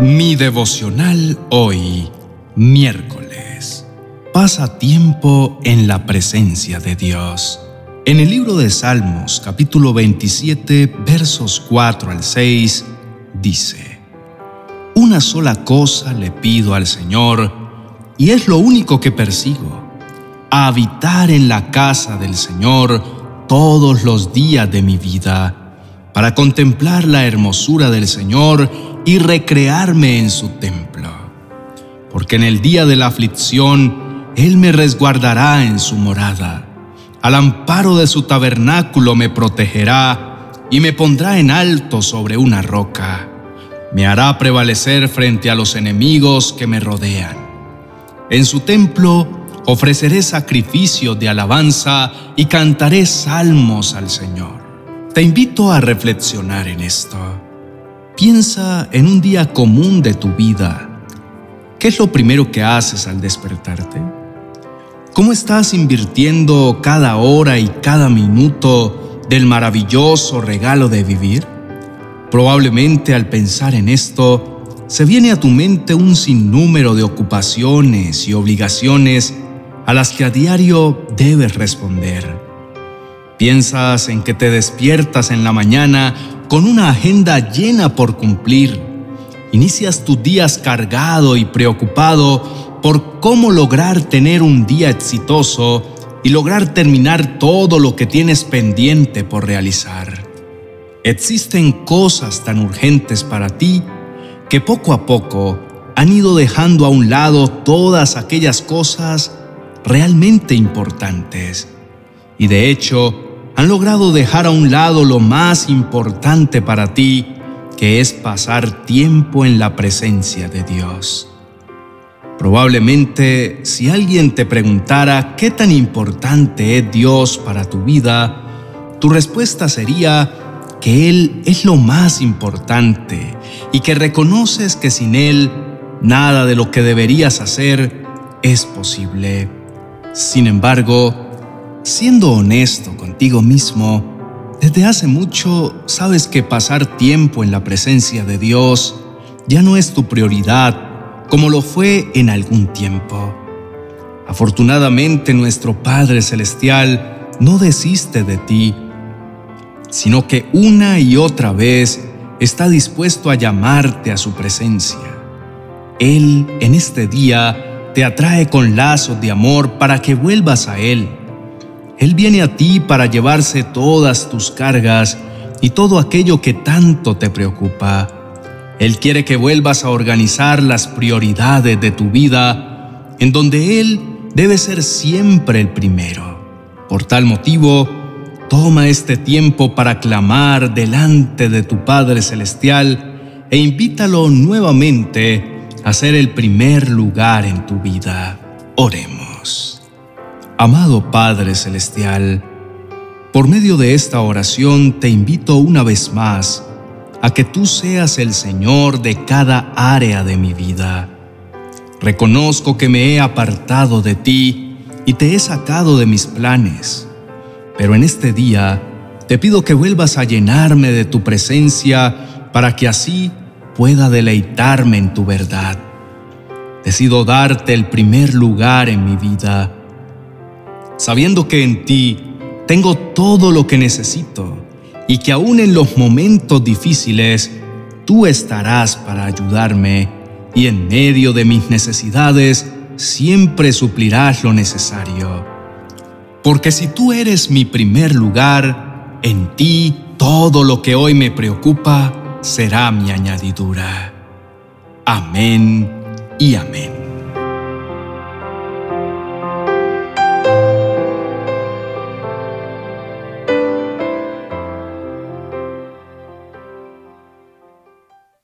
Mi devocional hoy, miércoles. Pasa tiempo en la presencia de Dios. En el libro de Salmos, capítulo 27, versos 4 al 6, dice, Una sola cosa le pido al Señor, y es lo único que persigo, habitar en la casa del Señor todos los días de mi vida para contemplar la hermosura del Señor y recrearme en su templo. Porque en el día de la aflicción Él me resguardará en su morada. Al amparo de su tabernáculo me protegerá y me pondrá en alto sobre una roca. Me hará prevalecer frente a los enemigos que me rodean. En su templo ofreceré sacrificio de alabanza y cantaré salmos al Señor. Te invito a reflexionar en esto. Piensa en un día común de tu vida. ¿Qué es lo primero que haces al despertarte? ¿Cómo estás invirtiendo cada hora y cada minuto del maravilloso regalo de vivir? Probablemente al pensar en esto, se viene a tu mente un sinnúmero de ocupaciones y obligaciones a las que a diario debes responder. Piensas en que te despiertas en la mañana con una agenda llena por cumplir. Inicias tus días cargado y preocupado por cómo lograr tener un día exitoso y lograr terminar todo lo que tienes pendiente por realizar. Existen cosas tan urgentes para ti que poco a poco han ido dejando a un lado todas aquellas cosas realmente importantes. Y de hecho, han logrado dejar a un lado lo más importante para ti, que es pasar tiempo en la presencia de Dios. Probablemente si alguien te preguntara qué tan importante es Dios para tu vida, tu respuesta sería que Él es lo más importante y que reconoces que sin Él nada de lo que deberías hacer es posible. Sin embargo, Siendo honesto contigo mismo, desde hace mucho sabes que pasar tiempo en la presencia de Dios ya no es tu prioridad como lo fue en algún tiempo. Afortunadamente nuestro Padre Celestial no desiste de ti, sino que una y otra vez está dispuesto a llamarte a su presencia. Él en este día te atrae con lazos de amor para que vuelvas a Él él viene a ti para llevarse todas tus cargas y todo aquello que tanto te preocupa. Él quiere que vuelvas a organizar las prioridades de tu vida, en donde Él debe ser siempre el primero. Por tal motivo, toma este tiempo para clamar delante de tu Padre Celestial e invítalo nuevamente a ser el primer lugar en tu vida. Oremos. Amado Padre Celestial, por medio de esta oración te invito una vez más a que tú seas el Señor de cada área de mi vida. Reconozco que me he apartado de ti y te he sacado de mis planes, pero en este día te pido que vuelvas a llenarme de tu presencia para que así pueda deleitarme en tu verdad. Decido darte el primer lugar en mi vida sabiendo que en ti tengo todo lo que necesito y que aún en los momentos difíciles tú estarás para ayudarme y en medio de mis necesidades siempre suplirás lo necesario. Porque si tú eres mi primer lugar, en ti todo lo que hoy me preocupa será mi añadidura. Amén y amén.